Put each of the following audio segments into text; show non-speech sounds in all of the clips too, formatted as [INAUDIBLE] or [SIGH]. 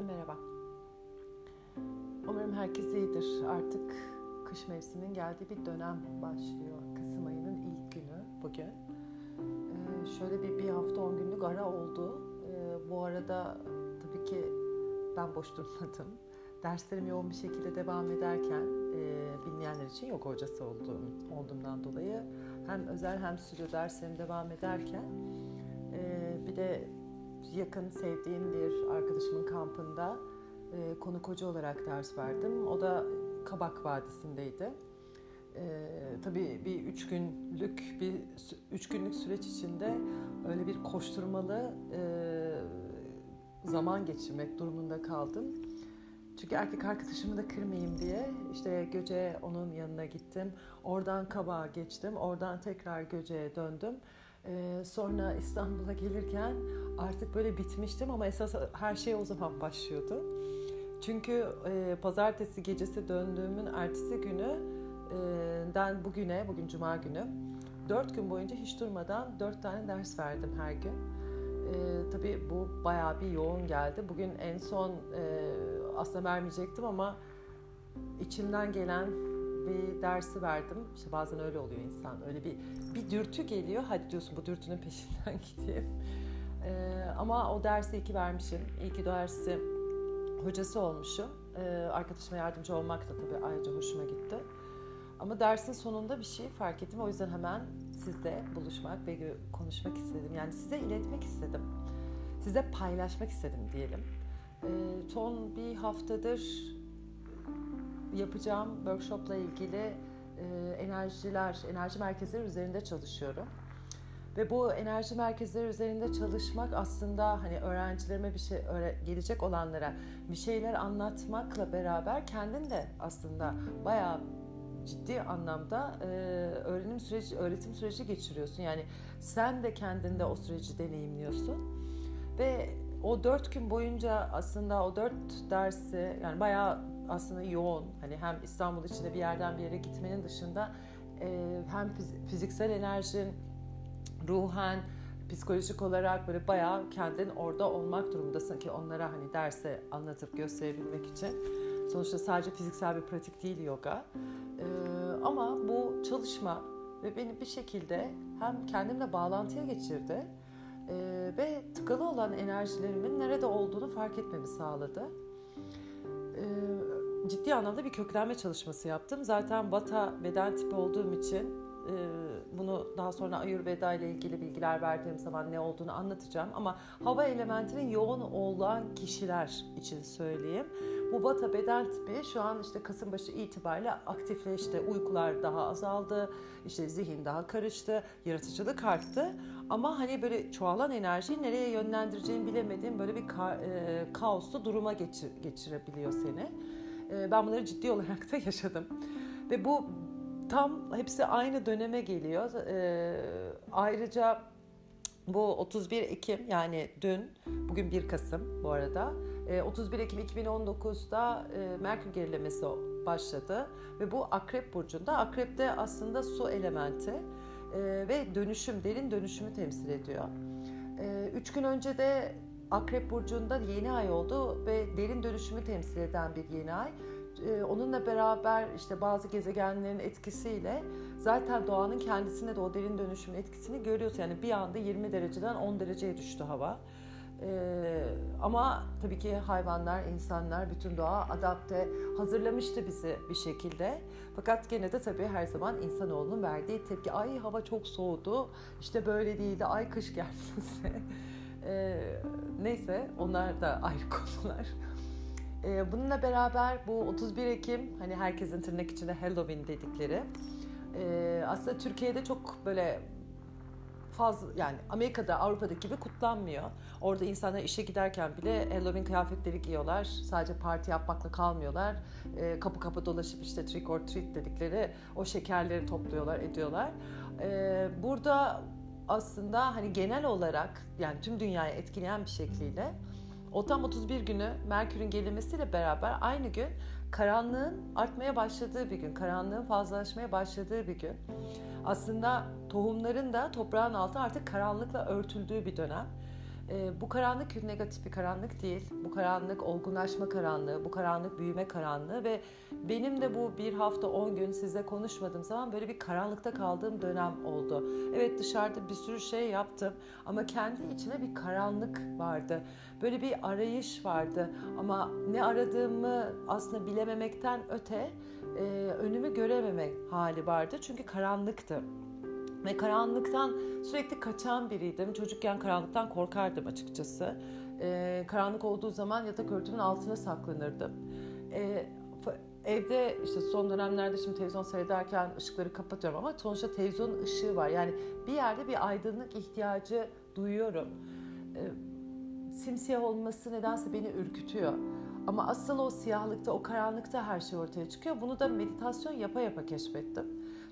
Herkese merhaba. Umarım herkes iyidir. Artık kış mevsiminin geldiği bir dönem başlıyor. Kasım ayının ilk günü bugün. Ee, şöyle bir, bir hafta on günlük ara oldu. Ee, bu arada tabii ki ben boş [LAUGHS] durmadım. Derslerim yoğun bir şekilde devam ederken e, bilmeyenler için yok hocası olduğum, olduğumdan dolayı hem özel hem stüdyo derslerim devam ederken e, bir de yakın sevdiğim bir arkadaşımın kampında e, konuk hoca olarak ders verdim. O da Kabak Vadisi'ndeydi. E, tabii bir üç günlük bir üç günlük süreç içinde öyle bir koşturmalı e, zaman geçirmek durumunda kaldım. Çünkü erkek arkadaşımı da kırmayayım diye işte Göce'ye onun yanına gittim. Oradan Kabak'a geçtim. Oradan tekrar Göce'ye döndüm. Ee, sonra İstanbul'a gelirken artık böyle bitmiştim ama esas her şey o zaman başlıyordu. Çünkü e, pazartesi gecesi döndüğümün ertesi günü e, den bugüne, bugün cuma günü dört gün boyunca hiç durmadan dört tane ders verdim her gün. E, tabii bu bayağı bir yoğun geldi. Bugün en son e, aslında vermeyecektim ama içimden gelen bir dersi verdim. İşte bazen öyle oluyor insan. Öyle bir bir dürtü geliyor. Hadi diyorsun bu dürtünün peşinden [LAUGHS] gideyim. Ee, ama o dersi iyi ki vermişim. İyi ki dersi hocası olmuşum. Ee, arkadaşıma yardımcı olmak da tabii ayrıca hoşuma gitti. Ama dersin sonunda bir şey fark ettim. O yüzden hemen sizle buluşmak ve konuşmak istedim. Yani size iletmek istedim. Size paylaşmak istedim diyelim. Ee, son bir haftadır yapacağım workshopla ilgili e, enerjiler, enerji merkezleri üzerinde çalışıyorum. Ve bu enerji merkezleri üzerinde çalışmak aslında hani öğrencilerime bir şey gelecek olanlara bir şeyler anlatmakla beraber kendin de aslında bayağı ciddi anlamda e, öğrenim süreci, öğretim süreci geçiriyorsun. Yani sen de kendinde o süreci deneyimliyorsun. Ve o dört gün boyunca aslında o dört dersi yani bayağı aslında yoğun. Hani hem İstanbul içinde bir yerden bir yere gitmenin dışında e, hem fiziksel enerjin, ruhen, psikolojik olarak böyle bayağı kendin orada olmak durumundasın ki onlara hani derse anlatıp gösterebilmek için. Sonuçta sadece fiziksel bir pratik değil yoga. E, ama bu çalışma ve beni bir şekilde hem kendimle bağlantıya geçirdi e, ve tıkalı olan enerjilerimin nerede olduğunu fark etmemi sağladı. E, ciddi anlamda bir köklenme çalışması yaptım. Zaten Vata beden tipi olduğum için e, bunu daha sonra Ayurveda ile ilgili bilgiler verdiğim zaman ne olduğunu anlatacağım. Ama hava elementinin yoğun olan kişiler için söyleyeyim. Bu Vata beden tipi şu an işte Kasım başı itibariyle aktifleşti. Uykular daha azaldı, işte zihin daha karıştı, yaratıcılık arttı. Ama hani böyle çoğalan enerjiyi nereye yönlendireceğini bilemediğim böyle bir ka- e, kaoslu duruma geçir- geçirebiliyor seni. E, ben bunları ciddi olarak da [LAUGHS] yaşadım. Ve bu tam hepsi aynı döneme geliyor. E, ayrıca bu 31 Ekim yani dün, bugün 1 Kasım bu arada. 31 Ekim 2019'da Merkür gerilemesi başladı ve bu Akrep burcunda. Akrep'te aslında su elementi ve dönüşüm, derin dönüşümü temsil ediyor. Üç gün önce de Akrep burcunda yeni ay oldu ve derin dönüşümü temsil eden bir yeni ay. Onunla beraber işte bazı gezegenlerin etkisiyle zaten doğanın kendisine de o derin dönüşümün etkisini görüyoruz. Yani bir anda 20 dereceden 10 dereceye düştü hava. Ee, ama tabii ki hayvanlar, insanlar, bütün doğa adapte hazırlamıştı bizi bir şekilde. Fakat gene de tabii her zaman insanoğlunun verdiği tepki. Ay hava çok soğudu, işte böyle değildi, ay kış gelmesi. [LAUGHS] ee, neyse onlar da ayrı konular. Ee, bununla beraber bu 31 Ekim hani herkesin tırnak içinde Halloween dedikleri. Ee, aslında Türkiye'de çok böyle fazla yani Amerika'da Avrupa'daki gibi kutlanmıyor. Orada insanlar işe giderken bile Halloween kıyafetleri giyiyorlar. Sadece parti yapmakla kalmıyorlar. E, kapı kapı dolaşıp işte trick or treat dedikleri o şekerleri topluyorlar, ediyorlar. E, burada aslında hani genel olarak yani tüm dünyayı etkileyen bir şekliyle o tam 31 günü Merkür'ün gelinmesiyle beraber aynı gün karanlığın artmaya başladığı bir gün, karanlığın fazlalaşmaya başladığı bir gün. Aslında tohumların da toprağın altı artık karanlıkla örtüldüğü bir dönem. E, bu karanlık negatif bir karanlık değil. Bu karanlık olgunlaşma karanlığı, bu karanlık büyüme karanlığı ve benim de bu bir hafta on gün sizle konuşmadığım zaman böyle bir karanlıkta kaldığım dönem oldu. Evet dışarıda bir sürü şey yaptım ama kendi içime bir karanlık vardı. Böyle bir arayış vardı ama ne aradığımı aslında bilememekten öte e, önümü görememek hali vardı çünkü karanlıktı. Ve karanlıktan sürekli kaçan biriydim. Çocukken karanlıktan korkardım açıkçası. Ee, karanlık olduğu zaman yatak örtümün altına saklanırdım. Ee, evde işte son dönemlerde şimdi televizyon seyrederken ışıkları kapatıyorum ama sonuçta televizyonun ışığı var. Yani bir yerde bir aydınlık ihtiyacı duyuyorum. Ee, simsiyah olması nedense beni ürkütüyor. Ama asıl o siyahlıkta, o karanlıkta her şey ortaya çıkıyor. Bunu da meditasyon yapa yapa keşfettim.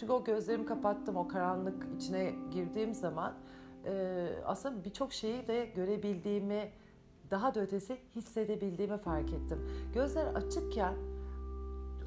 Çünkü o gözlerimi kapattım, o karanlık içine girdiğim zaman e, aslında birçok şeyi de görebildiğimi, daha da ötesi hissedebildiğimi fark ettim. Gözler açıkken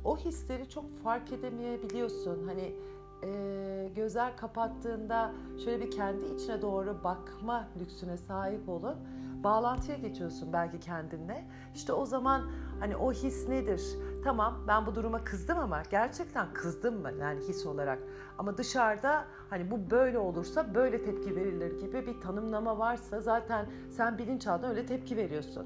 o hisleri çok fark edemeyebiliyorsun. Hani e, gözler kapattığında şöyle bir kendi içine doğru bakma lüksüne sahip olup bağlantıya geçiyorsun belki kendinle. İşte o zaman hani o his nedir? Tamam ben bu duruma kızdım ama gerçekten kızdım mı yani his olarak? Ama dışarıda hani bu böyle olursa böyle tepki verilir gibi bir tanımlama varsa zaten sen bilinçaltında öyle tepki veriyorsun.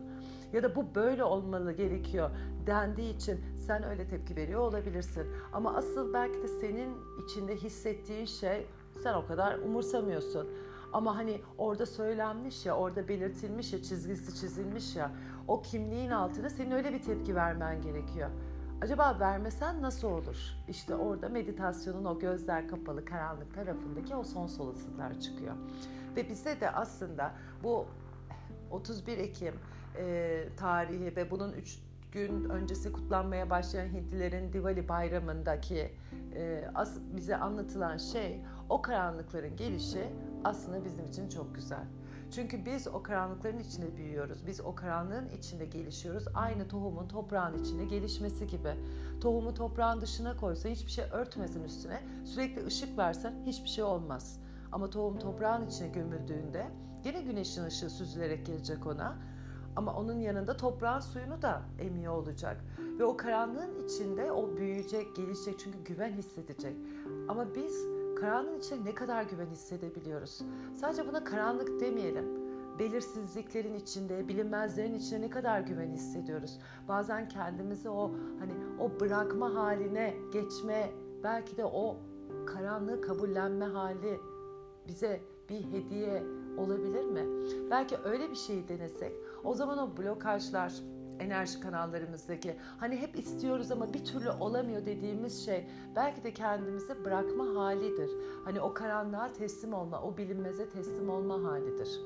Ya da bu böyle olmalı gerekiyor dendiği için sen öyle tepki veriyor olabilirsin. Ama asıl belki de senin içinde hissettiğin şey sen o kadar umursamıyorsun. Ama hani orada söylenmiş ya, orada belirtilmiş ya, çizgisi çizilmiş ya, o kimliğin altında senin öyle bir tepki vermen gerekiyor. Acaba vermesen nasıl olur? İşte orada meditasyonun o gözler kapalı karanlık tarafındaki o son olasılıklar çıkıyor. Ve bize de aslında bu 31 Ekim e, tarihi ve bunun 3 gün öncesi kutlanmaya başlayan Hintlilerin Diwali bayramındaki e, as, bize anlatılan şey o karanlıkların gelişi aslında bizim için çok güzel. Çünkü biz o karanlıkların içinde büyüyoruz. Biz o karanlığın içinde gelişiyoruz. Aynı tohumun toprağın içinde gelişmesi gibi. Tohumu toprağın dışına koysa hiçbir şey örtmesin üstüne. Sürekli ışık versen hiçbir şey olmaz. Ama tohum toprağın içine gömüldüğünde yine güneşin ışığı süzülerek gelecek ona. Ama onun yanında toprağın suyunu da emiyor olacak. Ve o karanlığın içinde o büyüyecek, gelişecek çünkü güven hissedecek. Ama biz karanlığın içinde ne kadar güven hissedebiliyoruz? Sadece buna karanlık demeyelim. Belirsizliklerin içinde, bilinmezlerin içinde ne kadar güven hissediyoruz? Bazen kendimizi o hani o bırakma haline geçme, belki de o karanlığı kabullenme hali bize bir hediye olabilir mi? Belki öyle bir şey denesek o zaman o blokajlar, enerji kanallarımızdaki hani hep istiyoruz ama bir türlü olamıyor dediğimiz şey belki de kendimizi bırakma halidir. Hani o karanlığa teslim olma, o bilinmeze teslim olma halidir.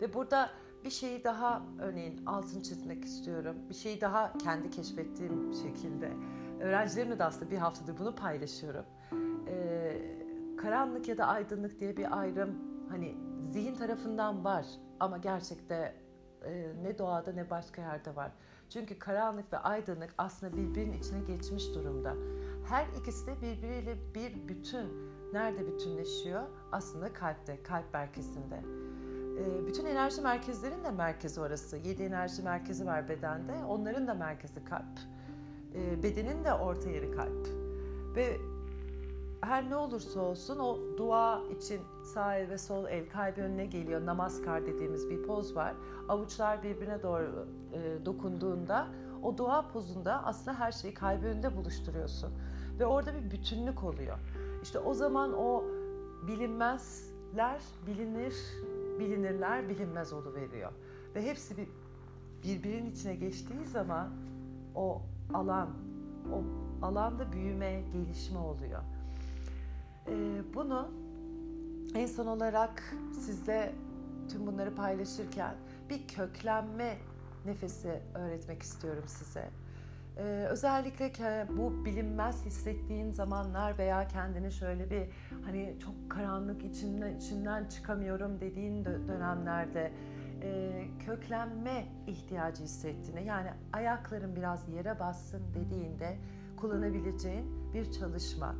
Ve burada bir şeyi daha örneğin altını çizmek istiyorum. Bir şeyi daha kendi keşfettiğim şekilde. Öğrencilerimle de aslında bir haftadır bunu paylaşıyorum. Ee, karanlık ya da aydınlık diye bir ayrım hani zihin tarafından var ama gerçekte ne doğada ne başka yerde var. Çünkü karanlık ve aydınlık aslında birbirinin içine geçmiş durumda. Her ikisi de birbiriyle bir bütün. Nerede bütünleşiyor? Aslında kalpte, kalp merkezinde. E, bütün enerji merkezlerin de merkezi orası. Yedi enerji merkezi var bedende. Onların da merkezi kalp. E, bedenin de orta yeri kalp. Ve her ne olursa olsun o dua için sağ el ve sol el kalbi önüne geliyor. Namaskar dediğimiz bir poz var. Avuçlar birbirine doğru e, dokunduğunda o dua pozunda aslında her şeyi kalbi önünde buluşturuyorsun. Ve orada bir bütünlük oluyor. İşte o zaman o bilinmezler bilinir, bilinirler bilinmez veriyor. Ve hepsi bir, birbirinin içine geçtiği zaman o alan, o alanda büyüme, gelişme oluyor. Ee, bunu en son olarak sizle tüm bunları paylaşırken bir köklenme nefesi öğretmek istiyorum size. Ee, özellikle bu bilinmez hissettiğin zamanlar veya kendini şöyle bir hani çok karanlık içinden, içinden çıkamıyorum dediğin dönemlerde e, köklenme ihtiyacı hissettiğini yani ayakların biraz yere bassın dediğinde kullanabileceğin bir çalışma.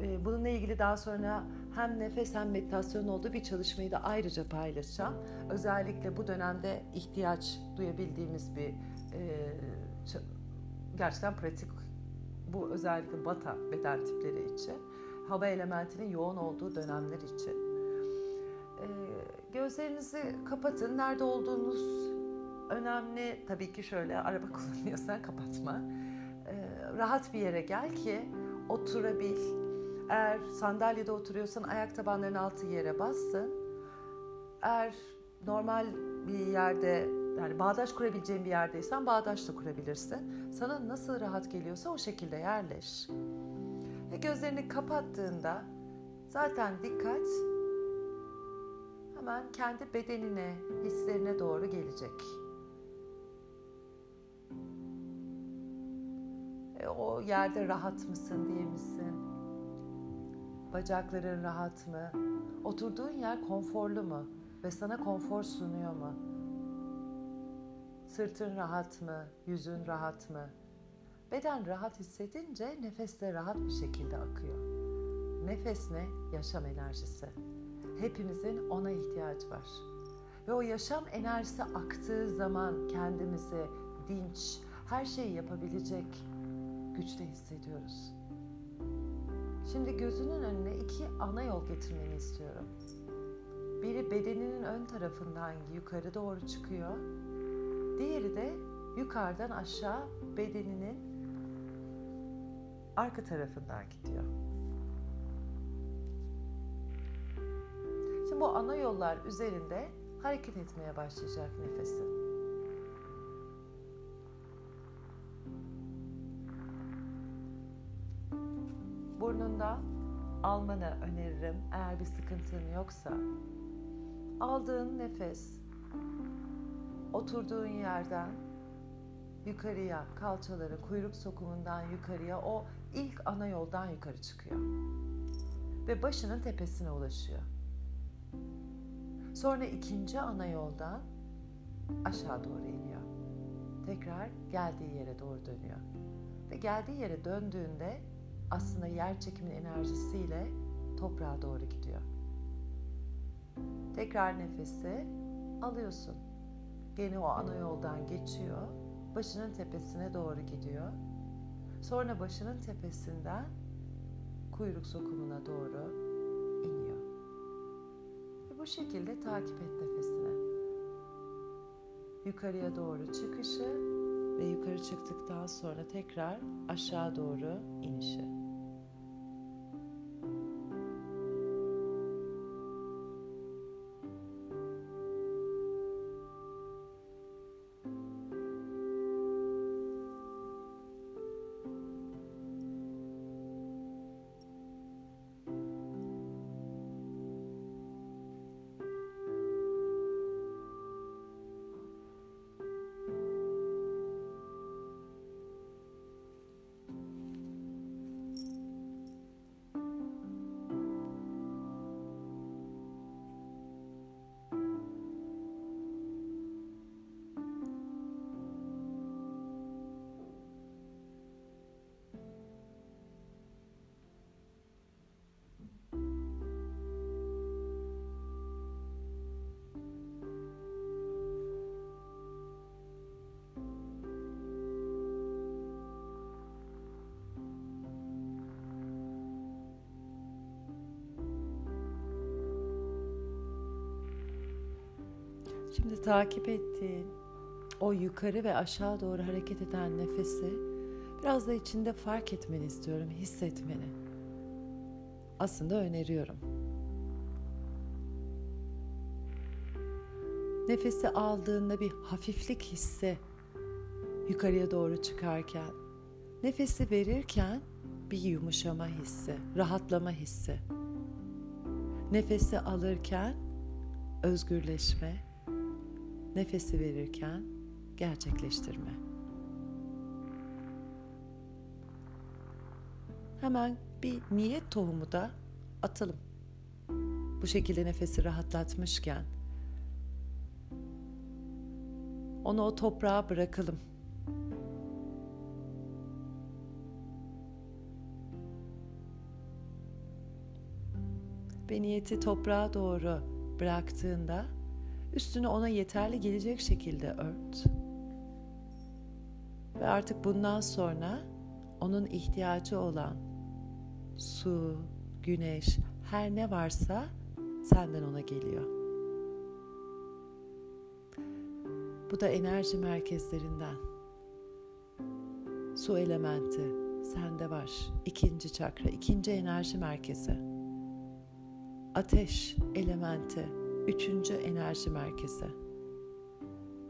Ee, bununla ilgili daha sonra hem nefes hem meditasyon olduğu bir çalışmayı da ayrıca paylaşacağım. Özellikle bu dönemde ihtiyaç duyabildiğimiz bir e, gerçekten pratik bu özellikle bata beden tipleri için hava elementinin yoğun olduğu dönemler için. E, gözlerinizi kapatın. Nerede olduğunuz önemli. Tabii ki şöyle araba [LAUGHS] kullanıyorsan kapatma. E, rahat bir yere gel ki oturabil eğer sandalyede oturuyorsan ayak tabanlarının altı yere bassın. Eğer normal bir yerde yani bağdaş kurabileceğin bir yerdeysen bağdaş da kurabilirsin. Sana nasıl rahat geliyorsa o şekilde yerleş. Ve gözlerini kapattığında zaten dikkat hemen kendi bedenine, hislerine doğru gelecek. E, o yerde rahat mısın, değil misin? Bacakların rahat mı? Oturduğun yer konforlu mu ve sana konfor sunuyor mu? Sırtın rahat mı? Yüzün rahat mı? Beden rahat hissedince nefes de rahat bir şekilde akıyor. Nefes ne? Yaşam enerjisi. Hepimizin ona ihtiyacı var. Ve o yaşam enerjisi aktığı zaman kendimizi dinç, her şeyi yapabilecek güçte hissediyoruz. Şimdi gözünün önüne iki ana yol getirmeni istiyorum. Biri bedeninin ön tarafından yukarı doğru çıkıyor. Diğeri de yukarıdan aşağı bedeninin arka tarafından gidiyor. Şimdi bu ana yollar üzerinde hareket etmeye başlayacak nefesin. Burnunda almanı öneririm eğer bir sıkıntın yoksa. Aldığın nefes oturduğun yerden yukarıya, kalçaları kuyruk sokumundan yukarıya o ilk ana yoldan yukarı çıkıyor. Ve başının tepesine ulaşıyor. Sonra ikinci ana yoldan aşağı doğru iniyor. Tekrar geldiği yere doğru dönüyor. Ve geldiği yere döndüğünde aslında yer çekimin enerjisiyle toprağa doğru gidiyor. Tekrar nefesi alıyorsun. Gene o ana yoldan geçiyor. Başının tepesine doğru gidiyor. Sonra başının tepesinden kuyruk sokumuna doğru iniyor. Ve bu şekilde takip et nefesini. Yukarıya doğru çıkışı ve yukarı çıktıktan sonra tekrar aşağı doğru inişi. Şimdi takip ettiğin o yukarı ve aşağı doğru hareket eden nefesi biraz da içinde fark etmeni istiyorum, hissetmeni. Aslında öneriyorum. Nefesi aldığında bir hafiflik hissi yukarıya doğru çıkarken, nefesi verirken bir yumuşama hissi, rahatlama hissi. Nefesi alırken özgürleşme, nefesi verirken gerçekleştirme. Hemen bir niyet tohumu da atalım. Bu şekilde nefesi rahatlatmışken onu o toprağa bırakalım. ve niyeti toprağa doğru bıraktığında üstünü ona yeterli gelecek şekilde ört. Ve artık bundan sonra onun ihtiyacı olan su, güneş, her ne varsa senden ona geliyor. Bu da enerji merkezlerinden. Su elementi sende var. İkinci çakra, ikinci enerji merkezi. Ateş elementi, üçüncü enerji merkezi.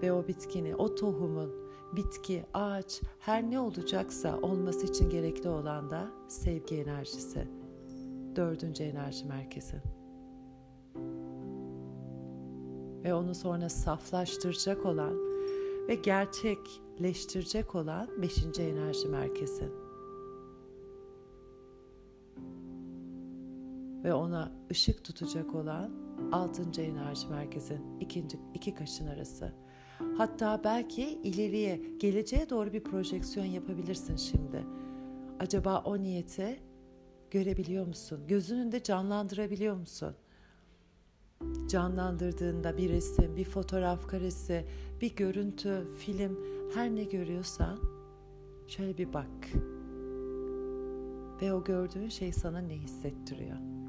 Ve o bitkini, o tohumun, bitki, ağaç, her ne olacaksa olması için gerekli olan da sevgi enerjisi. Dördüncü enerji merkezi. Ve onu sonra saflaştıracak olan ve gerçekleştirecek olan beşinci enerji merkezi. Ve ona ışık tutacak olan altıncı enerji merkezin ikinci iki kaşın arası. Hatta belki ileriye, geleceğe doğru bir projeksiyon yapabilirsin şimdi. Acaba o niyeti görebiliyor musun? Gözünün de canlandırabiliyor musun? Canlandırdığında bir resim, bir fotoğraf karesi, bir görüntü, film, her ne görüyorsan şöyle bir bak. Ve o gördüğün şey sana ne hissettiriyor?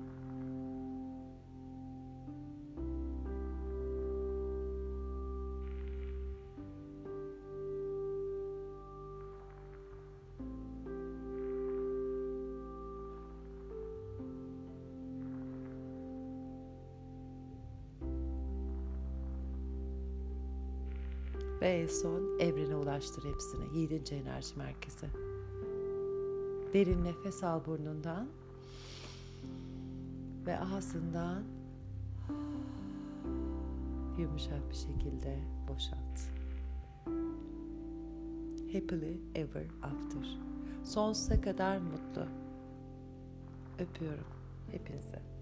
Son evrene ulaştır hepsini. Yedinci enerji merkezi. Derin nefes al burnundan. Ve ağzından yumuşak bir şekilde boşalt. Happily ever after. Sonsuza kadar mutlu. Öpüyorum hepinize.